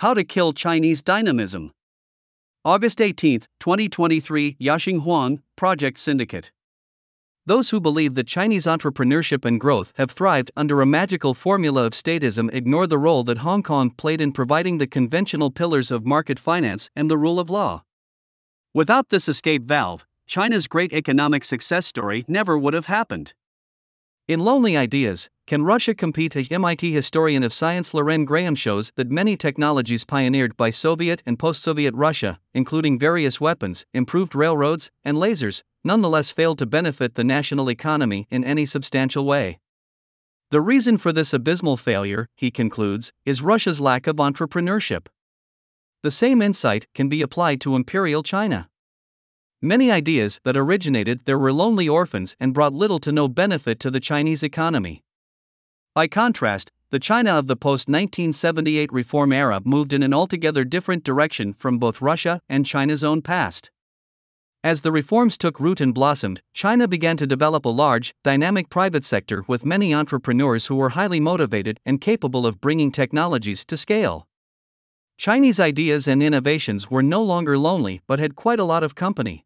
How to Kill Chinese Dynamism. August 18, 2023, Yasheng Huang, Project Syndicate. Those who believe that Chinese entrepreneurship and growth have thrived under a magical formula of statism ignore the role that Hong Kong played in providing the conventional pillars of market finance and the rule of law. Without this escape valve, China's great economic success story never would have happened. In Lonely Ideas, Can Russia Compete? A MIT historian of science Loren Graham shows that many technologies pioneered by Soviet and post Soviet Russia, including various weapons, improved railroads, and lasers, nonetheless failed to benefit the national economy in any substantial way. The reason for this abysmal failure, he concludes, is Russia's lack of entrepreneurship. The same insight can be applied to Imperial China. Many ideas that originated there were lonely orphans and brought little to no benefit to the Chinese economy. By contrast, the China of the post 1978 reform era moved in an altogether different direction from both Russia and China's own past. As the reforms took root and blossomed, China began to develop a large, dynamic private sector with many entrepreneurs who were highly motivated and capable of bringing technologies to scale. Chinese ideas and innovations were no longer lonely but had quite a lot of company.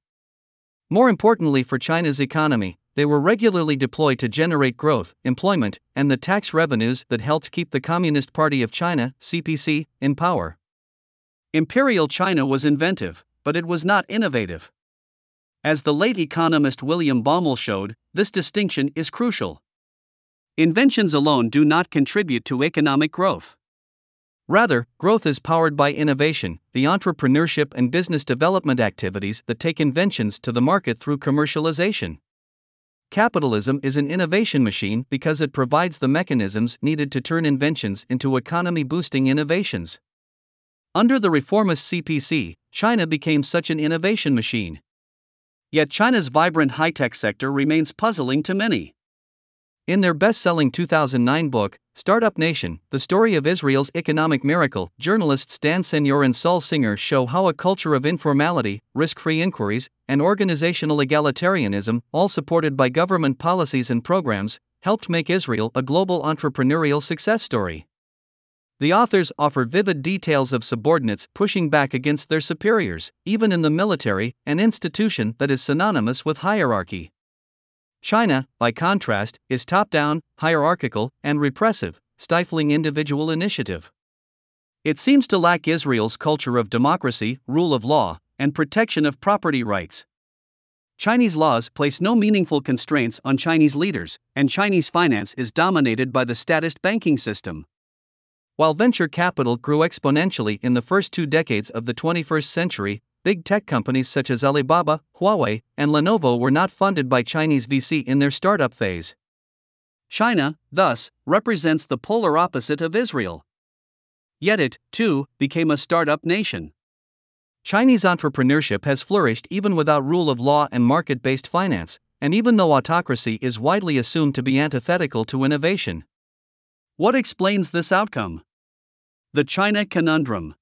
More importantly for China's economy, they were regularly deployed to generate growth, employment, and the tax revenues that helped keep the Communist Party of China, CPC, in power. Imperial China was inventive, but it was not innovative. As the late economist William Baumol showed, this distinction is crucial. Inventions alone do not contribute to economic growth. Rather, growth is powered by innovation, the entrepreneurship and business development activities that take inventions to the market through commercialization. Capitalism is an innovation machine because it provides the mechanisms needed to turn inventions into economy boosting innovations. Under the reformist CPC, China became such an innovation machine. Yet China's vibrant high tech sector remains puzzling to many. In their best selling 2009 book, Startup Nation The Story of Israel's Economic Miracle, journalists Dan Senor and Saul Singer show how a culture of informality, risk free inquiries, and organizational egalitarianism, all supported by government policies and programs, helped make Israel a global entrepreneurial success story. The authors offer vivid details of subordinates pushing back against their superiors, even in the military, an institution that is synonymous with hierarchy. China, by contrast, is top down, hierarchical, and repressive, stifling individual initiative. It seems to lack Israel's culture of democracy, rule of law, and protection of property rights. Chinese laws place no meaningful constraints on Chinese leaders, and Chinese finance is dominated by the statist banking system. While venture capital grew exponentially in the first two decades of the 21st century, big tech companies such as Alibaba, Huawei, and Lenovo were not funded by Chinese VC in their startup phase. China, thus, represents the polar opposite of Israel. Yet it, too, became a startup nation. Chinese entrepreneurship has flourished even without rule of law and market based finance, and even though autocracy is widely assumed to be antithetical to innovation. What explains this outcome? The China Conundrum.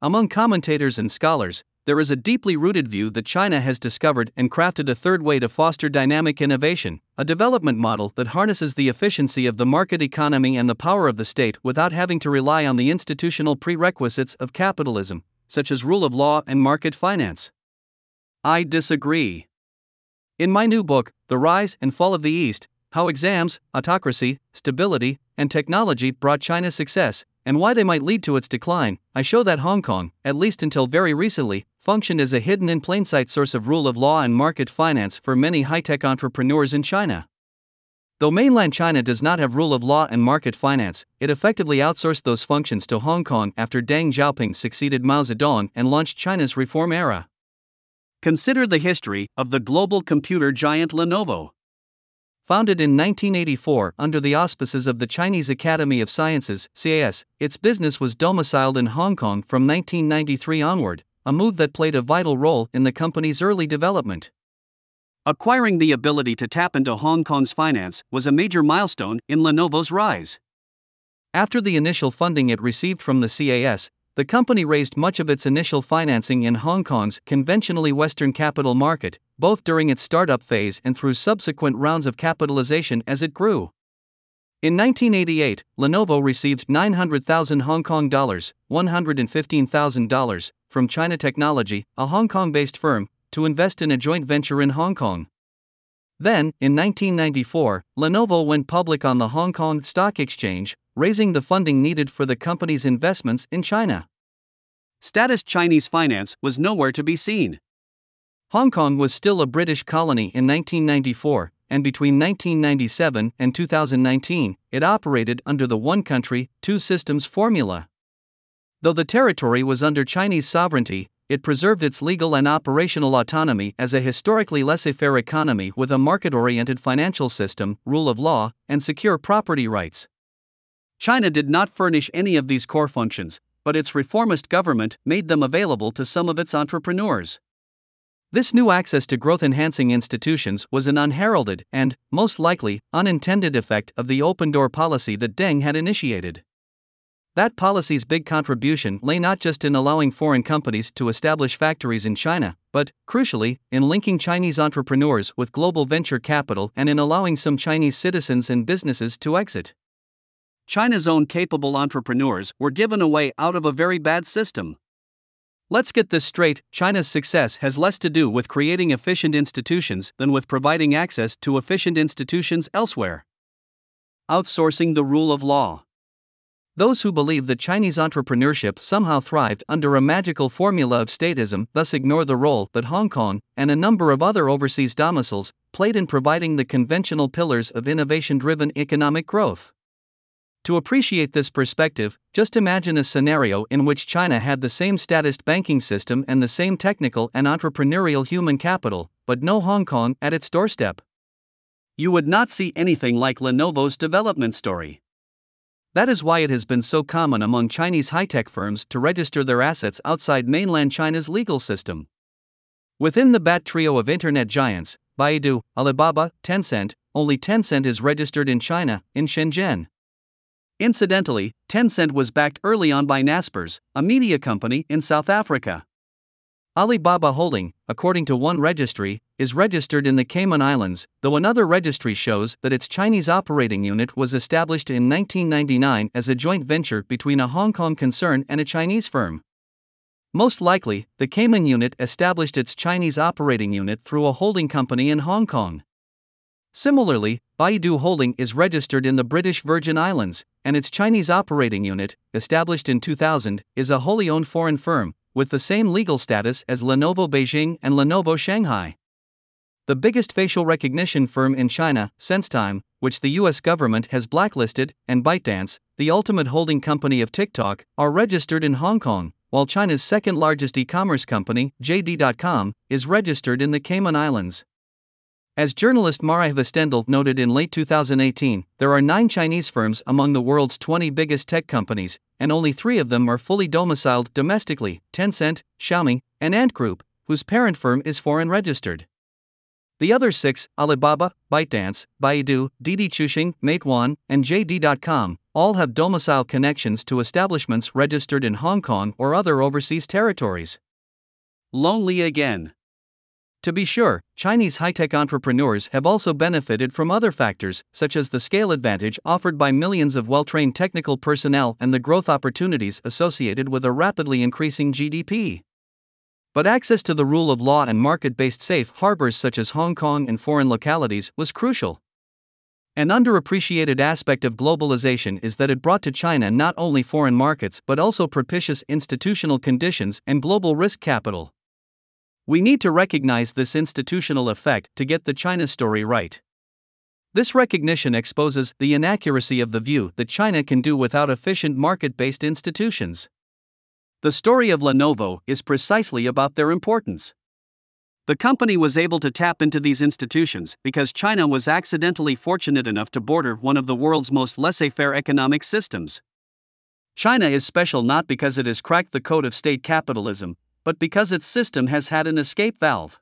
Among commentators and scholars, there is a deeply rooted view that China has discovered and crafted a third way to foster dynamic innovation, a development model that harnesses the efficiency of the market economy and the power of the state without having to rely on the institutional prerequisites of capitalism, such as rule of law and market finance. I disagree. In my new book, The Rise and Fall of the East How Exams, Autocracy, Stability, and Technology Brought China Success, and why they might lead to its decline, I show that Hong Kong, at least until very recently, functioned as a hidden in plain sight source of rule of law and market finance for many high tech entrepreneurs in China. Though mainland China does not have rule of law and market finance, it effectively outsourced those functions to Hong Kong after Deng Xiaoping succeeded Mao Zedong and launched China's reform era. Consider the history of the global computer giant Lenovo. Founded in 1984 under the auspices of the Chinese Academy of Sciences, CAS, its business was domiciled in Hong Kong from 1993 onward, a move that played a vital role in the company's early development. Acquiring the ability to tap into Hong Kong's finance was a major milestone in Lenovo's rise. After the initial funding it received from the CAS, the company raised much of its initial financing in Hong Kong's conventionally Western capital market, both during its startup phase and through subsequent rounds of capitalization as it grew. In 1988, Lenovo received 900,000 Hong Kong dollars, $115,000, from China Technology, a Hong Kong based firm, to invest in a joint venture in Hong Kong. Then, in 1994, Lenovo went public on the Hong Kong Stock Exchange, raising the funding needed for the company's investments in China. Statist Chinese finance was nowhere to be seen. Hong Kong was still a British colony in 1994, and between 1997 and 2019, it operated under the one country, two systems formula. Though the territory was under Chinese sovereignty, it preserved its legal and operational autonomy as a historically laissez faire economy with a market oriented financial system, rule of law, and secure property rights. China did not furnish any of these core functions, but its reformist government made them available to some of its entrepreneurs. This new access to growth enhancing institutions was an unheralded and, most likely, unintended effect of the open door policy that Deng had initiated. That policy's big contribution lay not just in allowing foreign companies to establish factories in China, but, crucially, in linking Chinese entrepreneurs with global venture capital and in allowing some Chinese citizens and businesses to exit. China's own capable entrepreneurs were given away out of a very bad system. Let's get this straight China's success has less to do with creating efficient institutions than with providing access to efficient institutions elsewhere. Outsourcing the rule of law. Those who believe that Chinese entrepreneurship somehow thrived under a magical formula of statism thus ignore the role that Hong Kong and a number of other overseas domiciles played in providing the conventional pillars of innovation driven economic growth. To appreciate this perspective, just imagine a scenario in which China had the same statist banking system and the same technical and entrepreneurial human capital, but no Hong Kong at its doorstep. You would not see anything like Lenovo's development story. That is why it has been so common among Chinese high tech firms to register their assets outside mainland China's legal system. Within the BAT trio of internet giants, Baidu, Alibaba, Tencent, only Tencent is registered in China, in Shenzhen. Incidentally, Tencent was backed early on by Naspers, a media company in South Africa. Alibaba Holding, according to one registry, is registered in the Cayman Islands, though another registry shows that its Chinese operating unit was established in 1999 as a joint venture between a Hong Kong concern and a Chinese firm. Most likely, the Cayman unit established its Chinese operating unit through a holding company in Hong Kong. Similarly, Baidu Holding is registered in the British Virgin Islands, and its Chinese operating unit, established in 2000, is a wholly owned foreign firm, with the same legal status as Lenovo Beijing and Lenovo Shanghai. The biggest facial recognition firm in China, SenseTime, which the US government has blacklisted, and ByteDance, the ultimate holding company of TikTok, are registered in Hong Kong, while China's second largest e commerce company, JD.com, is registered in the Cayman Islands. As journalist Marai Vestendal noted in late 2018, there are nine Chinese firms among the world's 20 biggest tech companies, and only three of them are fully domiciled domestically Tencent, Xiaomi, and Ant Group, whose parent firm is foreign registered. The other six, Alibaba, ByteDance, Baidu, Didi Chuxing, Meituan, and JD.com, all have domicile connections to establishments registered in Hong Kong or other overseas territories. Lonely again. To be sure, Chinese high tech entrepreneurs have also benefited from other factors, such as the scale advantage offered by millions of well trained technical personnel and the growth opportunities associated with a rapidly increasing GDP. But access to the rule of law and market based safe harbors such as Hong Kong and foreign localities was crucial. An underappreciated aspect of globalization is that it brought to China not only foreign markets but also propitious institutional conditions and global risk capital. We need to recognize this institutional effect to get the China story right. This recognition exposes the inaccuracy of the view that China can do without efficient market based institutions. The story of Lenovo is precisely about their importance. The company was able to tap into these institutions because China was accidentally fortunate enough to border one of the world's most laissez faire economic systems. China is special not because it has cracked the code of state capitalism, but because its system has had an escape valve.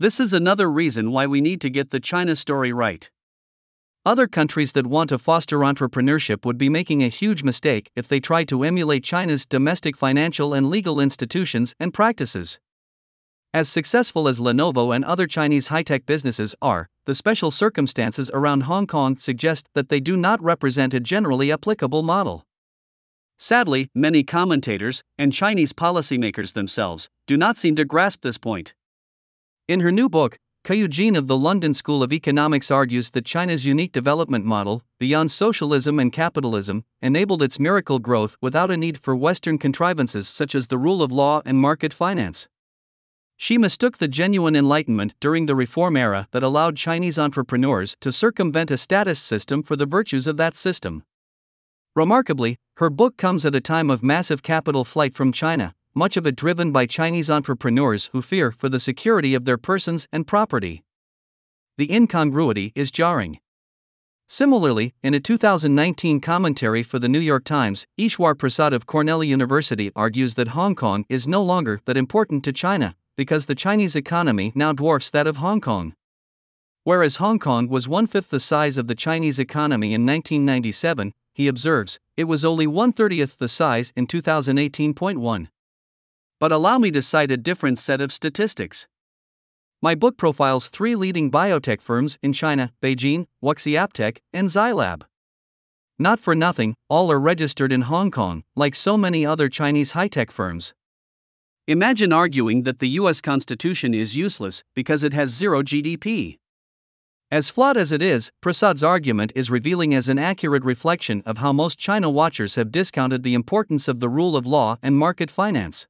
This is another reason why we need to get the China story right. Other countries that want to foster entrepreneurship would be making a huge mistake if they try to emulate China's domestic financial and legal institutions and practices. As successful as Lenovo and other Chinese high tech businesses are, the special circumstances around Hong Kong suggest that they do not represent a generally applicable model. Sadly, many commentators, and Chinese policymakers themselves, do not seem to grasp this point. In her new book, Keyu Jin of the London School of Economics argues that China's unique development model, beyond socialism and capitalism, enabled its miracle growth without a need for Western contrivances such as the rule of law and market finance. She mistook the genuine enlightenment during the reform era that allowed Chinese entrepreneurs to circumvent a statist system for the virtues of that system. Remarkably, her book comes at a time of massive capital flight from China, much of it driven by Chinese entrepreneurs who fear for the security of their persons and property. The incongruity is jarring. Similarly, in a 2019 commentary for the New York Times, Eswar Prasad of Cornell University argues that Hong Kong is no longer that important to China, because the Chinese economy now dwarfs that of Hong Kong. Whereas Hong Kong was one fifth the size of the Chinese economy in 1997, he observes, it was only one thirtieth the size in 2018.1. But allow me to cite a different set of statistics. My book profiles three leading biotech firms in China BeiGene, WuXi AppTec, and Zai Not for nothing, all are registered in Hong Kong, like so many other Chinese high tech firms. Imagine arguing that the US Constitution is useless because it has zero GDP. As flawed as it is, Prasad's argument is revealing as an accurate reflection of how most China watchers have discounted the importance of the rule of law and market finance.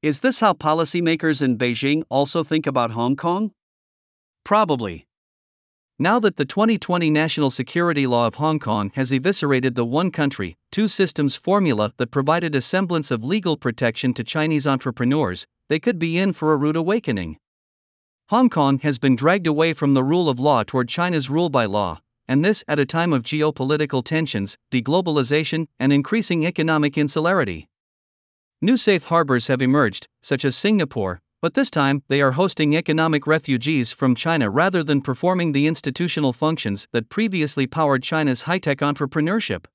Is this how policymakers in Beijing also think about Hong Kong? Probably. Now that the 2020 national security law of Hong Kong has eviscerated the one country, two systems formula that provided a semblance of legal protection to Chinese entrepreneurs, they could be in for a rude awakening. Hong Kong has been dragged away from the rule of law toward China's rule by law, and this at a time of geopolitical tensions, deglobalization, and increasing economic insularity. New safe harbors have emerged, such as Singapore, but this time they are hosting economic refugees from China rather than performing the institutional functions that previously powered China's high tech entrepreneurship.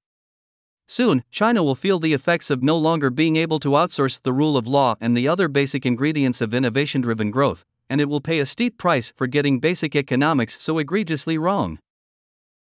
Soon, China will feel the effects of no longer being able to outsource the rule of law and the other basic ingredients of innovation driven growth, and it will pay a steep price for getting basic economics so egregiously wrong.